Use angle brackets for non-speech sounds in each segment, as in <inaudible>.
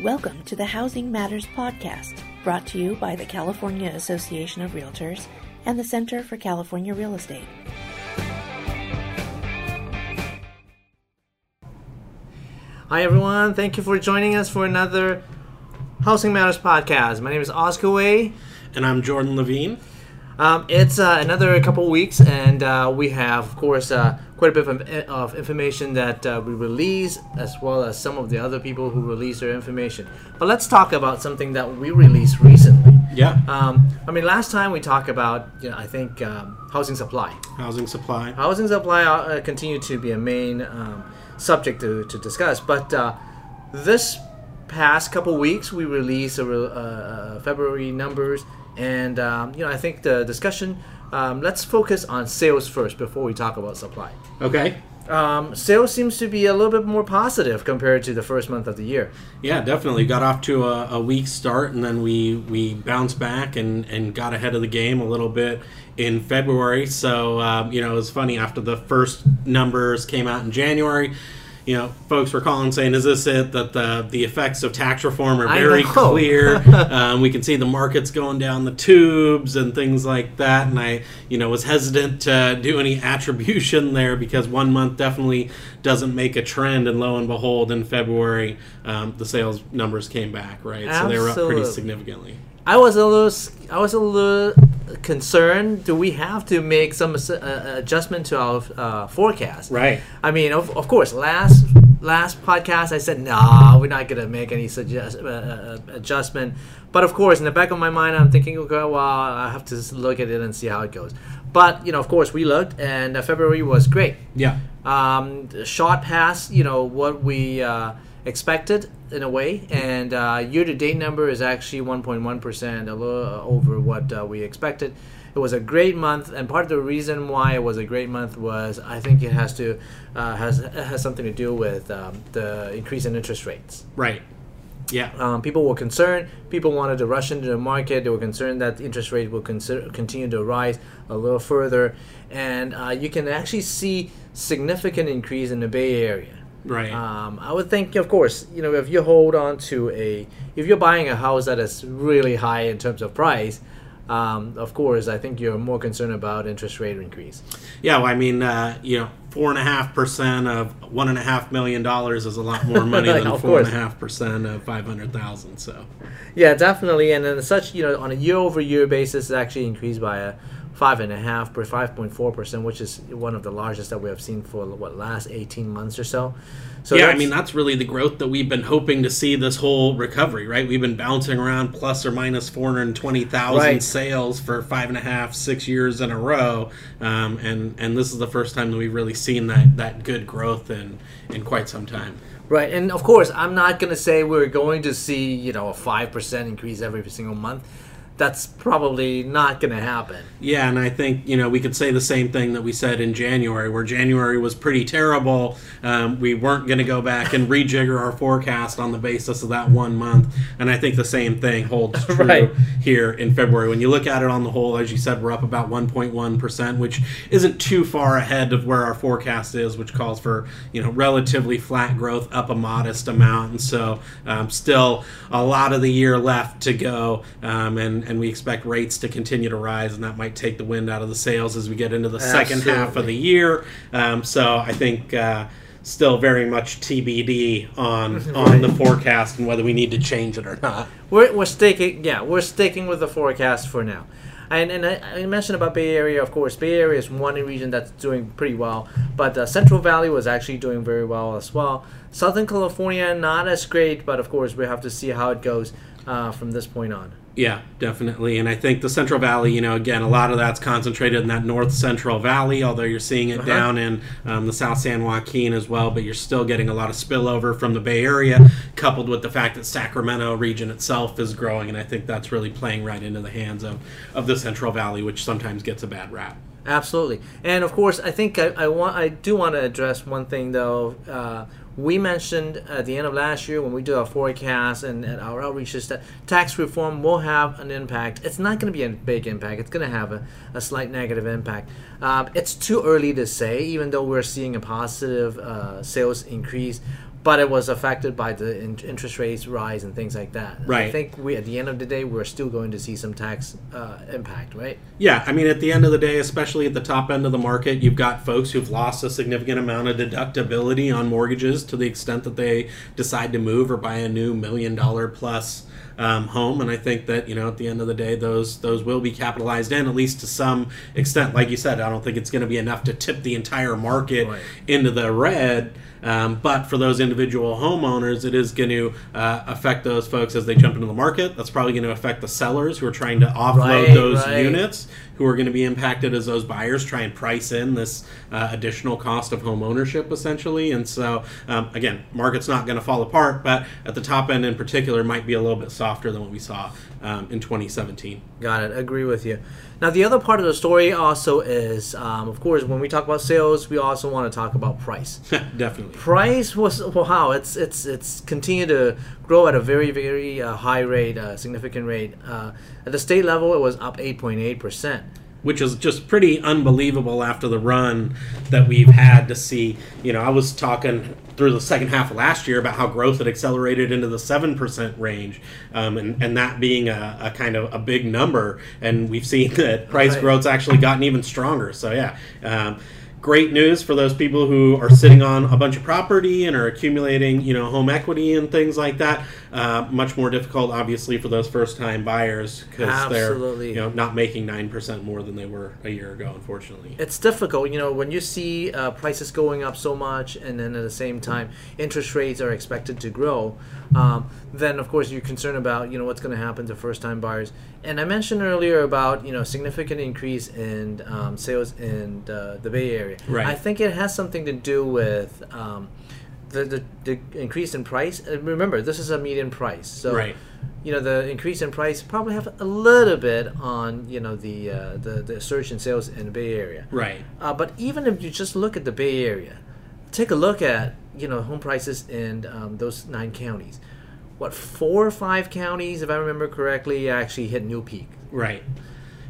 Welcome to the Housing Matters Podcast, brought to you by the California Association of Realtors and the Center for California Real Estate. Hi, everyone. Thank you for joining us for another Housing Matters podcast. My name is Oscar Wei. And I'm Jordan Levine. Um, it's uh, another couple weeks, and uh, we have, of course, uh, quite a bit of, of information that uh, we release, as well as some of the other people who release their information. But let's talk about something that we released recently. Yeah. Um, I mean, last time we talked about, you know, I think um, housing supply. Housing supply. Housing supply uh, continue to be a main um, subject to, to discuss, but uh, this past couple weeks we released a, uh, February numbers, and um, you know I think the discussion. Um, let's focus on sales first before we talk about supply. Okay. Um, sales seems to be a little bit more positive compared to the first month of the year. Yeah, definitely. Got off to a, a weak start, and then we we bounced back and and got ahead of the game a little bit in February. So um, you know, it was funny after the first numbers came out in January you know, folks were calling saying, "Is this it? That the the effects of tax reform are very clear? <laughs> um, we can see the markets going down the tubes and things like that." And I, you know, was hesitant to do any <laughs> attribution there because one month definitely doesn't make a trend. And lo and behold, in February, um, the sales numbers came back right, Absolutely. so they were up pretty significantly. I was a little, I was a little concerned. Do we have to make some uh, adjustment to our uh, forecast? Right. I mean, of, of course, last last podcast I said, nah, we're not gonna make any suggest, uh, uh, adjustment. But of course, in the back of my mind, I'm thinking, okay, well, I have to look at it and see how it goes. But you know, of course, we looked, and uh, February was great. Yeah. Um, shot past, you know, what we uh, expected in a way, and uh, year-to-date number is actually 1.1 percent, a little over what uh, we expected. It was a great month, and part of the reason why it was a great month was I think it has to uh, has has something to do with um, the increase in interest rates. Right. Yeah. Um, people were concerned. People wanted to rush into the market. They were concerned that the interest rate will consider, continue to rise a little further, and uh, you can actually see significant increase in the Bay Area. Right. Um, I would think, of course, you know, if you hold on to a, if you're buying a house that is really high in terms of price, um, of course, I think you're more concerned about interest rate increase. Yeah, well, I mean, uh, you know, four and a half percent of one and a half million dollars is a lot more <laughs> money than four and a half percent of five hundred thousand. So, yeah, definitely, and then such, you know, on a year-over-year basis, it's actually increased by a five and a half per five point four percent, which is one of the largest that we have seen for what last eighteen months or so. So yeah, I mean that's really the growth that we've been hoping to see this whole recovery, right? We've been bouncing around plus or minus four hundred twenty thousand right. sales for five and a half, six years in a row, um, and and this is the first time that we've really seen that that good growth in in quite some time. Right, and of course, I'm not going to say we're going to see you know a five percent increase every single month that's probably not going to happen. Yeah, and I think you know we could say the same thing that we said in January, where January was pretty terrible. Um, we weren't going to go back and rejigger our forecast on the basis of that one month, and I think the same thing holds <laughs> true right. here in February. When you look at it on the whole, as you said, we're up about 1.1 percent, which isn't too far ahead of where our forecast is, which calls for you know relatively flat growth, up a modest amount, and so um, still a lot of the year left to go, um, and and we expect rates to continue to rise, and that might take the wind out of the sails as we get into the Absolutely. second half of the year. Um, so I think. Uh, still very much TBD on right. <laughs> on the forecast and whether we need to change it or not. We're, we're sticking, yeah, we're sticking with the forecast for now. And, and I, I, mentioned about Bay Area, of course. Bay Area is one region that's doing pretty well, but uh, Central Valley was actually doing very well as well. Southern California, not as great, but of course, we have to see how it goes uh, from this point on. Yeah, definitely. And I think the Central Valley, you know, again, a lot of that's concentrated in that North Central Valley, although you're seeing it uh-huh. down in um, the South San Joaquin as well, but you're still getting a lot of spillover from the Bay Area, coupled with the fact that Sacramento region itself is growing. And I think that's really playing right into the hands of, of the Central Valley, which sometimes gets a bad rap. Absolutely. And of course, I think I, I want I do want to address one thing though. Uh, we mentioned at the end of last year when we did our forecast and, and our outreaches that tax reform will have an impact. It's not going to be a big impact. It's going to have a, a slight negative impact. Um, it's too early to say, even though we're seeing a positive uh, sales increase but it was affected by the in- interest rates rise and things like that. Right. I think we, at the end of the day, we're still going to see some tax uh, impact, right? Yeah, I mean, at the end of the day, especially at the top end of the market, you've got folks who've lost a significant amount of deductibility on mortgages to the extent that they decide to move or buy a new million dollar plus um, home. And I think that you know, at the end of the day, those those will be capitalized in at least to some extent. Like you said, I don't think it's going to be enough to tip the entire market Right. into the red. Um, but for those individual homeowners, it is going to uh, affect those folks as they jump into the market. That's probably going to affect the sellers who are trying to offload Right, those right. units, who are going to be impacted as those buyers try and price in this uh, additional cost of home ownership, essentially. And so, um, again, market's not going to fall apart, but at the top end in particular, might be a little bit softer than what we saw um, in 2017. Got it. Agree with you. Now, the other part of the story also is, um, of course, when we talk about sales, we also want to talk about price. <laughs> Definitely. price was wow it's it's it's continued to grow at a very very uh, high rate uh, significant rate uh, at the state level it was up 8.8 percent which is just pretty unbelievable after the run that we've had to see. You know, I was talking through the second half of last year about how growth had accelerated into the 7% range, um, and, and that being a, a kind of a big number. And we've seen that price Right. growth's actually gotten even stronger. So, yeah. Um, Great news for those people who are sitting on a bunch of property and are accumulating, you know, home equity and things like that. Uh, much more difficult, obviously, for those first-time buyers because they're, you know, not making nine percent more than they were a year ago. Unfortunately, it's difficult you know when you see uh, prices going up so much and then at the same time interest rates are expected to grow um, then of course you're concerned about you know what's going to happen to first time buyers and i mentioned earlier about you know significant increase in um, sales in uh, the bay area Right. i think it has something to do with um, the, the, the increase in price and remember this is a median price so Right. you know the increase in price probably have a little bit on you know the uh, the, the surge in sales in the bay area right? uh, but even if you just look at the Bay Area, take a look at you know home prices in um, those nine counties. What four or five counties, if I remember correctly, actually hit new peak. Right.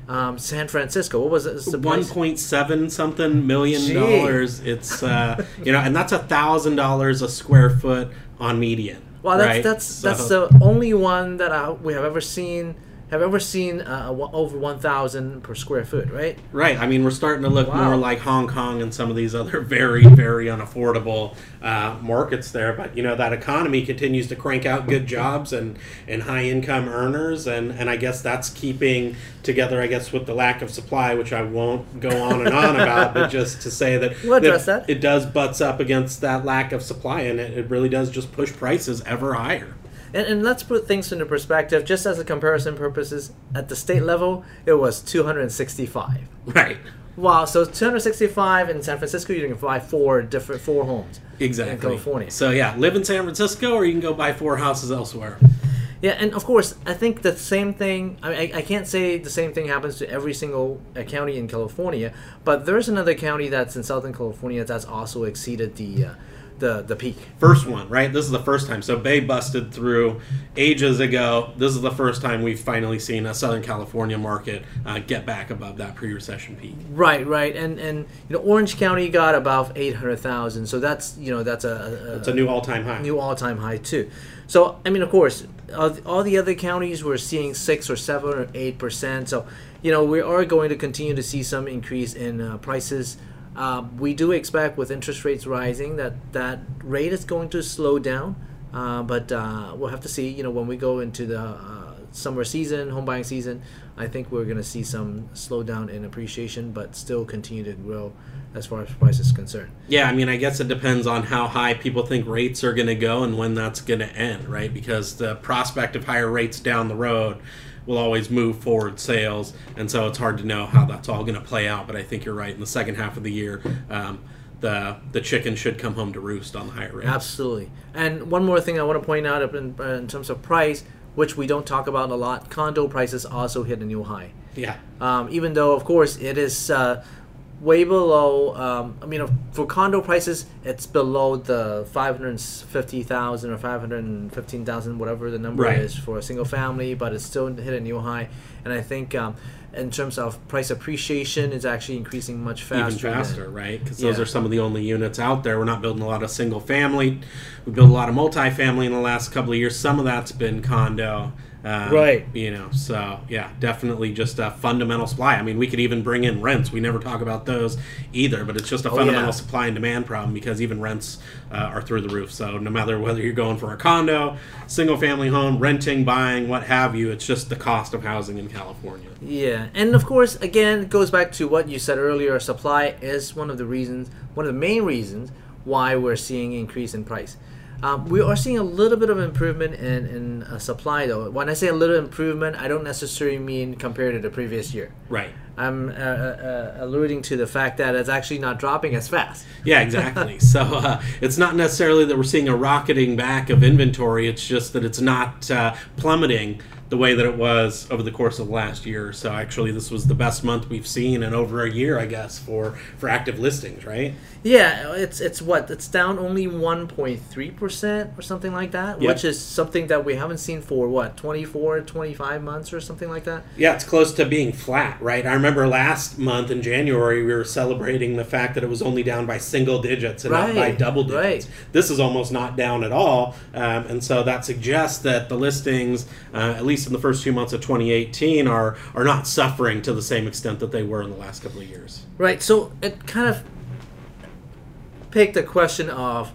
Um, San Francisco, what was it? One point seven something million Gee. dollars. It's uh, you know, and that's a thousand dollars a square foot on median. Well, that's right? that's So- that's the only one that I, we have ever seen. Have ever seen uh, over one thousand per square foot, right? Right. I mean, we're starting to look Wow. more like Hong Kong and some of these other <laughs> very, very unaffordable uh, markets there. But you know, that economy continues to crank out good jobs and and high income earners, and and I guess that's keeping together. I guess with the lack of supply, which I won't go on and on about, but just to say that <laughs> We'll address that. it does butts up against that lack of supply, and it, it really does just push prices ever higher. And, and let's put things into perspective, just as a comparison purposes. At the state level, it was two hundred and sixty-five. Right. Wow, so 265 in San Francisco, you can buy four different four homes Exactly. in California. So yeah, live in San Francisco, or you can go buy four houses elsewhere. Yeah, and of course, I think the same thing. I, mean, I, I can't say the same thing happens to every single uh, county in California, but there's another county that's in Southern California that's also exceeded the uh, the the peak. First one, right? This is the first time. So Bay busted through ages ago. This is the first time we've finally seen a Southern California market uh, get back above that pre-recession peak. Right, right, and and you know Orange County got above 800,000, so that's you know that's a, a, It's a new all-time high. new all-time high too. So I mean, of course, all, all the other counties we're seeing six or seven or eight percent. So you know we are going to continue to see some increase in uh, prices. Uh, we do expect with interest rates rising that that rate is going to slow down, uh, but uh, we'll have to see. You know when we go into the uh, summer season, home buying season, I think we're going to see some slowdown in appreciation, but still continue to grow as far as price is concerned. Yeah, I mean, I guess it depends on how high people think rates are going to go and when that's going to end, right? Because the prospect of higher rates down the road will always move forward sales, and so it's hard to know how that's all going to play out. But I think you're right. In the second half of the year, um, the the chicken should come home to roost on the higher rates. Absolutely. And one more thing I want to point out in, in terms of price, which we don't talk about a lot, condo prices also hit a new high. Yeah. Um, even though, of course, it is uh, way below. Um, I mean, for condo prices, it's below the five hundred fifty thousand or five hundred fifteen thousand, whatever the number Right. is for a single family. But it's still hit a new high, and I think um, in terms of price appreciation, it's actually increasing much faster. even than- faster, right? Because those Yeah. are some of the only units out there. We're not building a lot of single family. We built a lot of multifamily in the last couple of years. Some of that's been condo. Um, Right. You know, so yeah, definitely just a fundamental supply. I mean, we could even bring in rents. We never talk about those either, but it's just a Oh, fundamental yeah. supply and demand problem because even rents uh, are through the roof. So no matter whether you're going for a condo, single family home, renting, buying, what have you, it's just the cost of housing in California. Yeah, and of course, again, it goes back to what you said earlier. Supply is one of the reasons, one of the main reasons why we're seeing increase in price. Um, we are seeing a little bit of improvement in, in uh, supply, though. When I say a little improvement, I don't necessarily mean compared to the previous year. Right. I'm uh, uh, alluding to the fact that it's actually not dropping as fast. Yeah, exactly. <laughs> so uh, it's not necessarily that we're seeing a rocketing back of inventory. It's just that it's not uh, plummeting the way that it was over the course of the last year. So actually, this was the best month we've seen in over a year, I guess, for for active listings, right? Yeah, it's it's what it's down only 1.3 percent or something like that, Yep. which is something that we haven't seen for what 24, 25 months or something like that. Yeah, it's close to being flat, right? I remember last month in January we were celebrating the fact that it was only down by single digits and not by double digits. right. This is almost not down at all, um, and so that suggests that the listings, uh, at least in the first few months of 2018, are are not suffering to the same extent that they were in the last couple of years. Right. So it kind of picked the question of,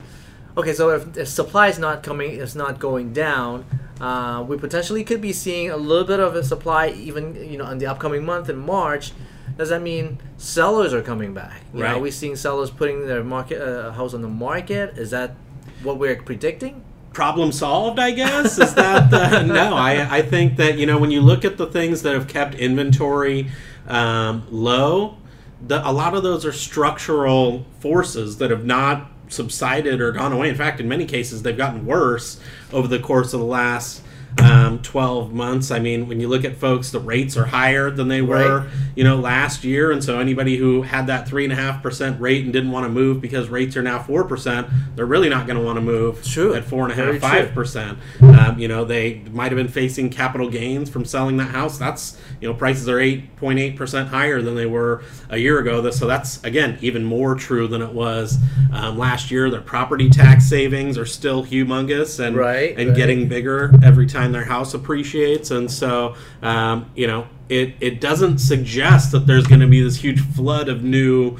okay, so if, if supply is not coming, it's not going down, uh, we potentially could be seeing a little bit of a supply even you know in the upcoming month in March. Does that mean sellers are coming back? You know, Right. are we seeing sellers putting their market uh, house on the market? Is that what we're predicting? Problem solved, I guess. Is that the, <laughs> no? I I think that you know when you look at the things that have kept inventory um, low, the, a lot of those are structural forces that have not subsided or gone away. In fact, in many cases, they've gotten worse over the course of the last. Um, 12 months. I mean, when you look at folks, the rates are higher than they were, Right. you know, last year. And so anybody who had that three and a half percent rate and didn't want to move because rates are now four percent, they're really not going to want to move True. at four and a Very half, true. five percent. Um, you know, they might have been facing capital gains from selling that house. That's you know, prices are eight point eight percent higher than they were a year ago. So that's again even more true than it was um, last year. Their property tax savings are still humongous and Right, and right. getting bigger every time their house appreciates. And so um, you know, it it doesn't suggest that there's going to be this huge flood of new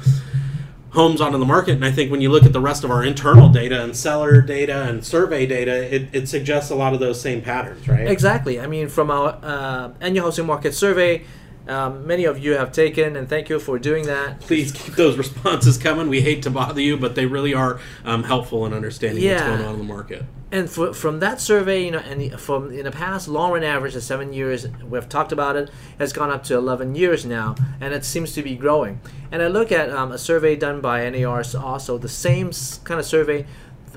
homes onto the market. And I think when you look at the rest of our internal data and seller data and survey data, it, it suggests a lot of those same patterns, right? Exactly. I mean, from our uh, annual housing market survey, um, many of you have taken, and thank you for doing that. Please keep those responses coming. We hate to bother you, but they really are um, helpful in understanding what's going on in the market. And for, from that survey, you know, and from in the past, long run average of seven years, we've talked about it, has gone up to 11 years now, and it seems to be growing. And I look at um, a survey done by NAR, also the same kind of survey,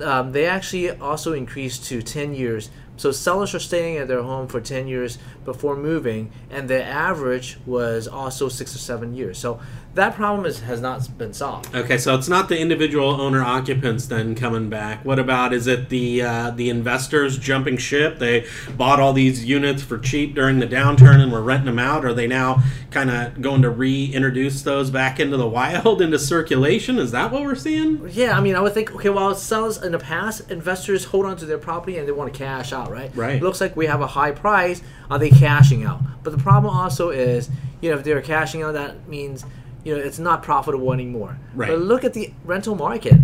um, they actually also increased to 10 years. So sellers are staying at their home for 10 years before moving, and the average was also six or seven years. So that problem is, has not been solved. Okay, so it's not the individual owner occupants then coming back. What about is it the uh, the investors jumping ship? They bought all these units for cheap during the downturn and were renting them out. Are they now kind of going to reintroduce those back into the wild, <laughs> into circulation? Is that what we're seeing? Yeah, I mean, I would think, okay, well, sells in the past, investors hold on to their property and they want to cash out, right? Right. It looks like we have a high price. Are they cashing out? But the problem also is, you know, if they're cashing out, that means, you know, it's not profitable anymore. Right. But look at the rental market.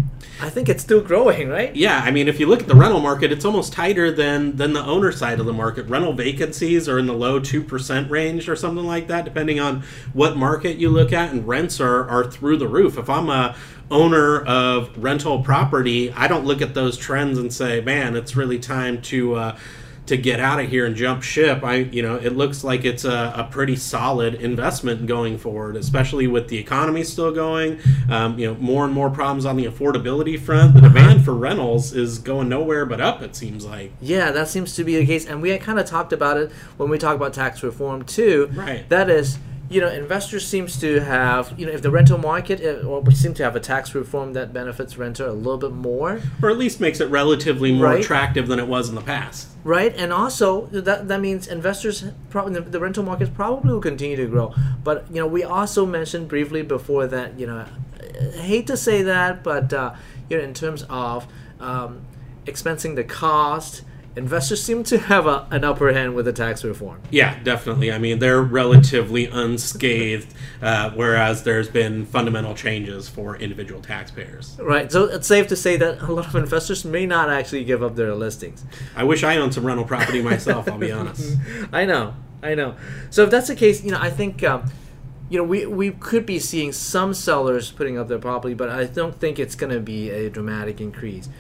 I think it's still growing, right? Yeah, I mean, if you look at the rental market, it's almost tighter than than the owner side of the market. Rental vacancies are in the low two percent range or something like that, depending on what market you look at, and rents are are through the roof. If I'm a owner of rental property, I don't look at those trends and say, "Man, it's really time to." Uh, to get out of here and jump ship, I you know it looks like it's a, a pretty solid investment going forward, especially with the economy still going. Um, you know, more and more problems on the affordability front. The demand for rentals is going nowhere but up. It seems like. Yeah, that seems to be the case, and we kind of talked about it when we talked about tax reform too. Right. That is, you know, investors seems to have, you know, if the rental market, uh, or we seem to have a tax reform that benefits renter a little bit more, or at least makes it relatively more Right. attractive than it was in the past. right? And also that that means investors, probably the rental markets probably will continue to grow. But you know, we also mentioned briefly before that, you know, I hate to say that, but uh, you know, in terms of um, expensing the cost, investors seem to have a, an upper hand with the tax reform. Yeah, definitely. I mean, they're relatively unscathed, uh, whereas there's been fundamental changes for individual taxpayers. Right, so it's safe to say that a lot of investors may not actually give up their listings. I wish I owned some rental property myself. I'll be honest. <laughs> I know, I know. So if that's the case, you know, I think, um, you know, we we could be seeing some sellers putting up their property, but I don't think it's going to be a dramatic increase.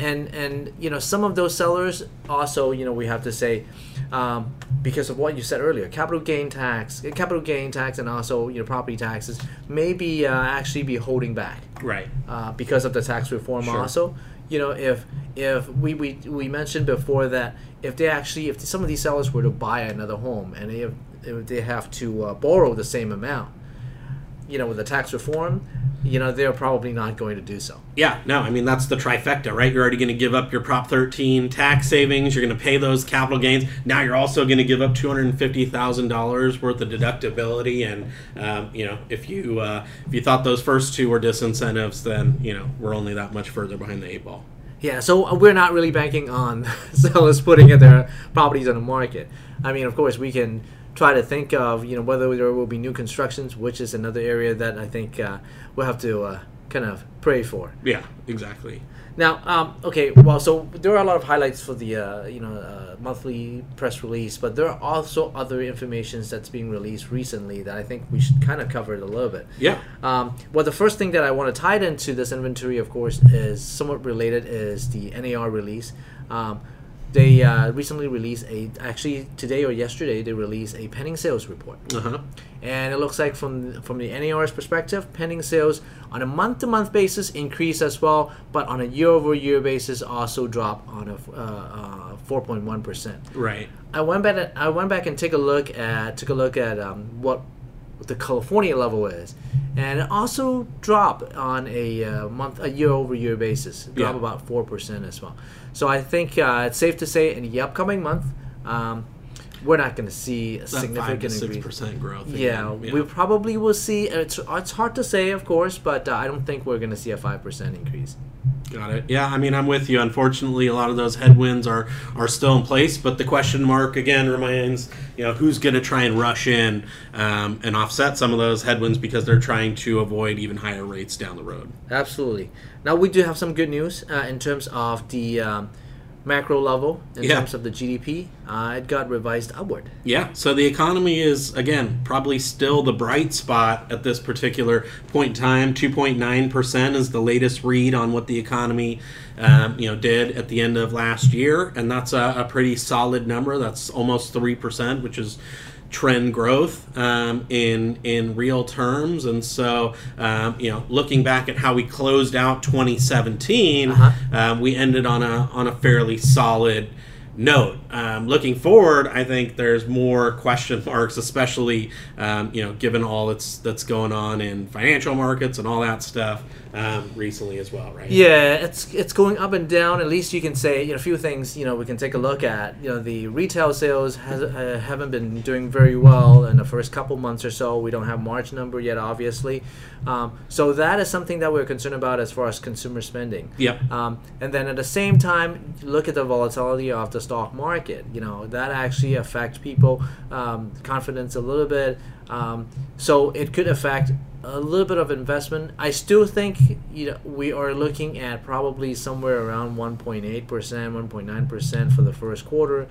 And and you know, some of those sellers also, you know, we have to say, um, because of what you said earlier, capital gain tax, capital gain tax, and also you know property taxes may be uh, actually be holding back Right. uh, because of the tax reform Sure. also you know if if we, we we mentioned before that if they actually if some of these sellers were to buy another home and if, if they have to uh, borrow the same amount you know with the tax reform you know they're probably not going to do so Yeah, no, I mean that's the trifecta, right? You're already going to give up your Prop 13 tax savings. You're going to pay those capital gains. Now you're also going to give up two hundred and fifty thousand dollars worth of deductibility. And um, you know, if you uh, if you thought those first two were disincentives, then you know we're only that much further behind the eight ball. Yeah, so uh, we're not really banking on <laughs> sellers putting their properties on the market. I mean, of course, we can try to think of you know whether there will be new constructions, which is another area that I think uh, we'll have to uh, kind of pray for. Yeah, exactly. Now, um, okay, well, so there are a lot of highlights for the uh, you know uh, monthly press release, but there are also other informations that's being released recently that I think we should kind of cover it a little bit. Yeah, Um, well, the first thing that I want to tie it into this inventory, of course, is somewhat related. Is the NAR release? Um, they uh, recently released a actually today or yesterday they released a pending sales report, uh huh. and it looks like from from the NAR's perspective, pending sales on a month to month basis increase as well, but on a year over year basis also drop on a uh, four point one percent. Right. I went back. I went back and take a look at took a look at um, what the California level is, and it also drop on a uh, month, a year over year basis. Drop Yeah. about four percent as well. So I think uh, it's safe to say in the upcoming month, um, we're not going to see a That five to significant six increase. percent growth. Yeah, again. we probably will see. It's it's hard to say, of course, but uh, I don't think we're going to see a five percent increase. Got it. Yeah, I mean, I'm with you. Unfortunately, a lot of those headwinds are are still in place, but the question mark again remains: you know, who's going to try and rush in um, and offset some of those headwinds because they're trying to avoid even higher rates down the road. Absolutely. Now we do have some good news uh, in terms of the um, macro level, in Yeah. terms of the GDP. Uh, it got revised upward. Yeah, so the economy is again probably still the bright spot at this particular point in time. Two point nine percent is the latest read on what the economy, um, you know, did at the end of last year, and that's a, a pretty solid number. That's almost three percent, which is trend growth um, in in real terms. And so, um, you know, looking back at how we closed out 2017, Uh-huh. um, we ended on a on a fairly solid note. Um, looking forward, I think there's more question <laughs> marks, especially um, you know, given all that's that's going on in financial markets and all that stuff um, recently as well, right? Yeah, it's it's going up and down. At least you can say you know a few things. You know we can take a look at. You know the retail sales has, uh, haven't been doing very well in the first couple months or so. We don't have March number yet, obviously. Um, so that is something that we're concerned about as far as consumer spending. Yep. Um, and then at the same time, look at the volatility of the stock market. You know that actually affects people um, confidence a little bit. Um, so it could affect a little bit of investment. I still think you know we are looking at probably somewhere around 1.8 percent, 1.9 percent for the first quarter.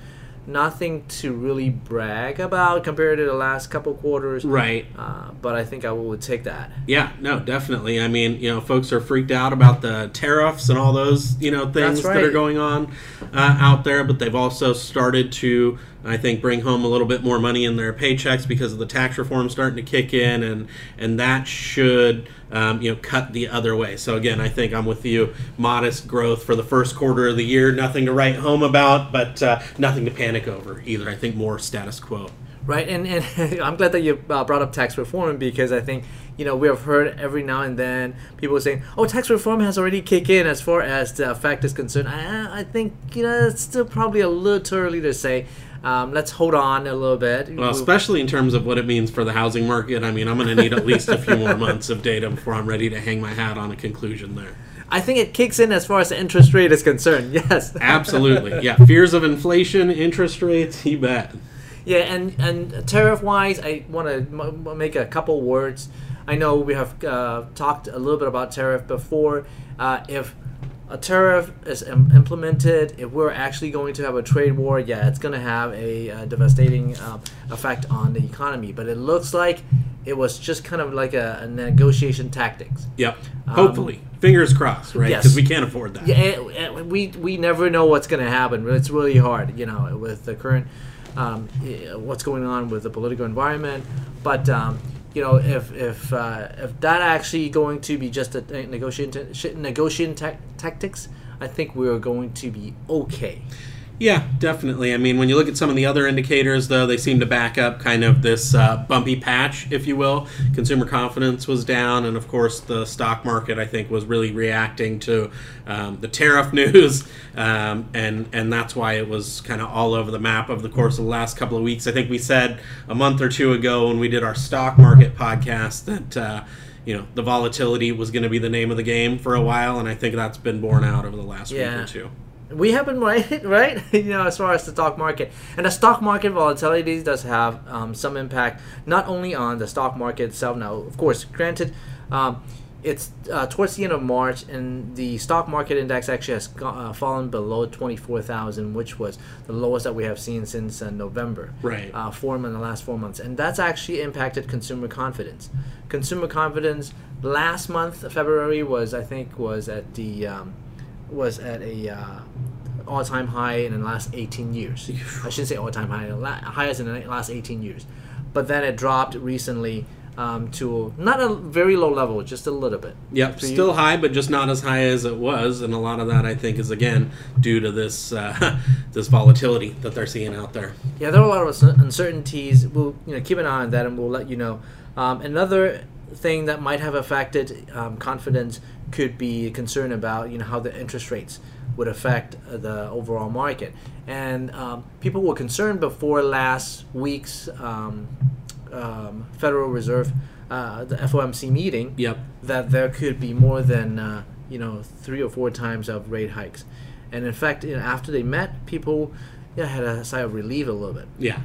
Nothing to really brag about compared to the last couple quarters. Right. Uh, but I think I would take that. Yeah, no, definitely. I mean, you know, folks are freaked out about the tariffs and all those, you know, things That's that are going on uh, out there, but they've also started to, I think, bring home a little bit more money in their paychecks because of the tax reform starting to kick in, and and that should, um, you know, cut the other way. So again, I think I'm with you. Modest growth for the first quarter of the year, nothing to write home about, but uh, nothing to panic over either. I think more status quo. Right, and, and <laughs> I'm glad that you uh, brought up tax reform because I think you know we have heard every now and then people saying, "Oh, tax reform has already kicked in." As far as the effect is concerned, I, I think you know it's still probably a little too early to say. Um, let's hold on a little bit. Well, especially in terms of what it means for the housing market. I mean, I'm going to need at least a few more months of data before I'm ready to hang my hat on a conclusion there. I think it kicks in as far as the interest rate is concerned. <laughs> Yes, Absolutely. Yeah. Fears of inflation, interest rates, you bet. Yeah, and and tariff wise, I want to m- make a couple words. I know we have uh, talked a little bit about tariff before. Uh, if a tariff is Im- implemented, if we're actually going to have a trade war, yeah, it's going to have a, uh devastating uh, effect on the economy. But it looks like it was just kind of like a, a negotiation tactics. Yep. Hopefully. Fingers crossed, right? yes. Because we can't afford that. Yeah, it, it- we we never know what's going to happen. It's really hard, you know, with the current um, what's going on with the political environment. But um, you know, if if uh, if that actually going to be just a negotiation negotiation ta- tactics, I think we're going to be okay. Yeah, definitely. I mean, when you look at some of the other indicators, though, they seem to back up kind of this uh, bumpy patch, if you will. Consumer confidence was down, and of course, the stock market, I think, was really reacting to um, the tariff <laughs> news, um, and and that's why it was kind of all over the map over the course of the last couple of weeks. I think we said a month or two ago when we did our stock market podcast that. Uh, you know the volatility was going to be the name of the game for a while, and I think that's been borne out over the last Yeah. week or two. We have been right, <laughs> right? <laughs> you know, as far as the stock market and the stock market volatility does have um, some impact, not only on the stock market itself. Now, of course, granted, um, it's uh, towards the end of March, and the stock market index actually has uh, fallen below twenty four thousand, which was the lowest that we have seen since uh, November. Right. Uh, four in the last four months, and that's actually impacted consumer confidence. Consumer confidence last month, February, was I think was at the um, was at a uh, all-time high in the last 18 years. I shouldn't say all-time high, la- highest in the last 18 years. But then it dropped recently um, to not a very low level, just a little bit. Yep, So you- still high, but just not as high as it was, and a lot of that I think is again due to this uh, <laughs> this volatility that they're seeing out there. Yeah, there are a lot of uncertainties. We'll you know keep an eye on that, and we'll let you know. Um, another thing that might have affected um, confidence could be concern about you know how the interest rates would affect uh, the overall market, and um, people were concerned before last week's um, um, Federal Reserve, uh, the FOMC meeting, Yep. that there could be more than uh, you know three or four times of rate hikes, and in fact, you know, after they met, people yeah, had a sigh of relief a little bit. Yeah.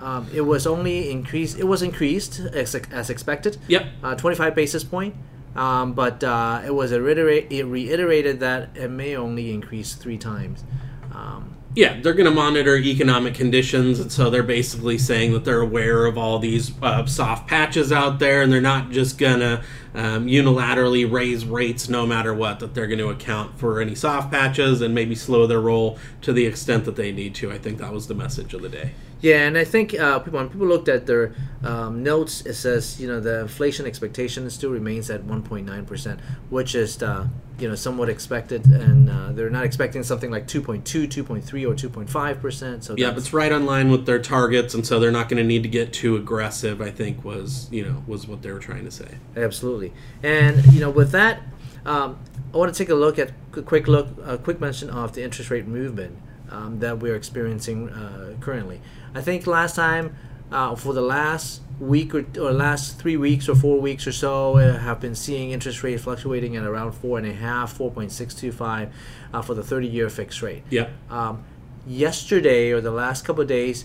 Um, it was only increased. It was increased as, as expected. Yep. Uh, 25 basis point. Um, but uh, it was reiterate, it reiterated that it may only increase three times. Um, Yeah, they're going to monitor economic conditions, and so they're basically saying that they're aware of all these uh, soft patches out there, and they're not just going to um, unilaterally raise rates no matter what. That they're going to account for any soft patches and maybe slow their roll to the extent that they need to. I think that was the message of the day. Yeah, and I think uh, people, when people looked at their um, notes, it says you know the inflation expectation still remains at 1.9 percent, which is uh, you know somewhat expected, and uh, they're not expecting something like 2.2, 2.3, or 2.5 percent. So Yeah, it's right on line with their targets, and so they're not going to need to get too aggressive. I think was you know was what they were trying to say. Absolutely, and you know, with that, um, I want to take a look at a quick look, a quick mention of the interest rate movement um, that we're experiencing uh, currently. I think last time, uh, for the last week or, or last three weeks or four weeks or so, uh, have been seeing interest rates fluctuating at around four and a half, four point six two five, uh, for the thirty-year fixed rate. Yep. Um, yesterday or the last couple of days,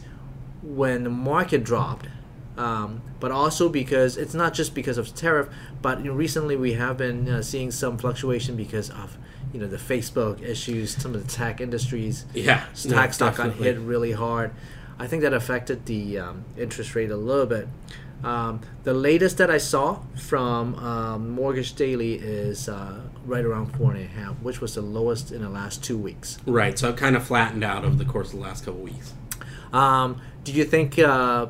when the market dropped, um, but also because it's not just because of tariff, but you know, recently we have been uh, seeing some fluctuation because of you know the Facebook issues, some of the tech industries. Yeah, no, tech stock got hit really hard. I think that affected the um, interest rate a little bit. Um, the latest that I saw from um, Mortgage Daily is uh, right around four and a half, which was the lowest in the last two weeks. Right. So it kind of flattened out over the course of the last couple weeks. Um, do you think uh,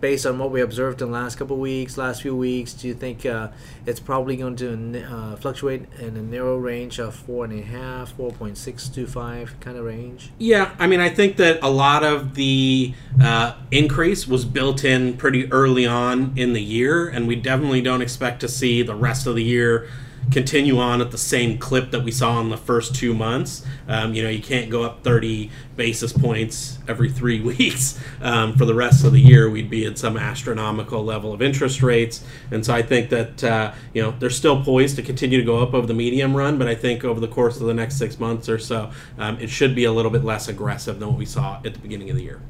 based on what we observed in the last couple weeks, last few weeks, do you think uh, it's probably going to uh, fluctuate in a narrow range of four and a half, four point six to five kind of range? Yeah, I mean, I think that a lot of the uh, increase was built in pretty early on in the year, and we definitely don't expect to see the rest of the year continue on at the same clip that we saw in the first two months. Um, you know, you can't go up 30 basis points every three <laughs> weeks um, for the rest of the year. We'd be at some astronomical level of interest rates. And so I think that, uh, you know, they're still poised to continue to go up over the medium run, but I think over the course of the next six months or so, um, it should be a little bit less aggressive than what we saw at the beginning of the year.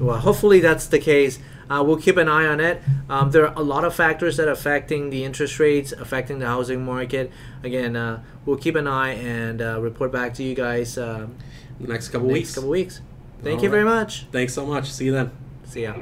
Well, hopefully that's the case. Uh, we'll keep an eye on it. Um, there are a lot of factors that are affecting the interest rates, affecting the housing market. Again, uh, we'll keep an eye and uh, report back to you guys um, next couple next weeks. couple weeks. Thank All you very much. Thanks so much. See you then. See ya.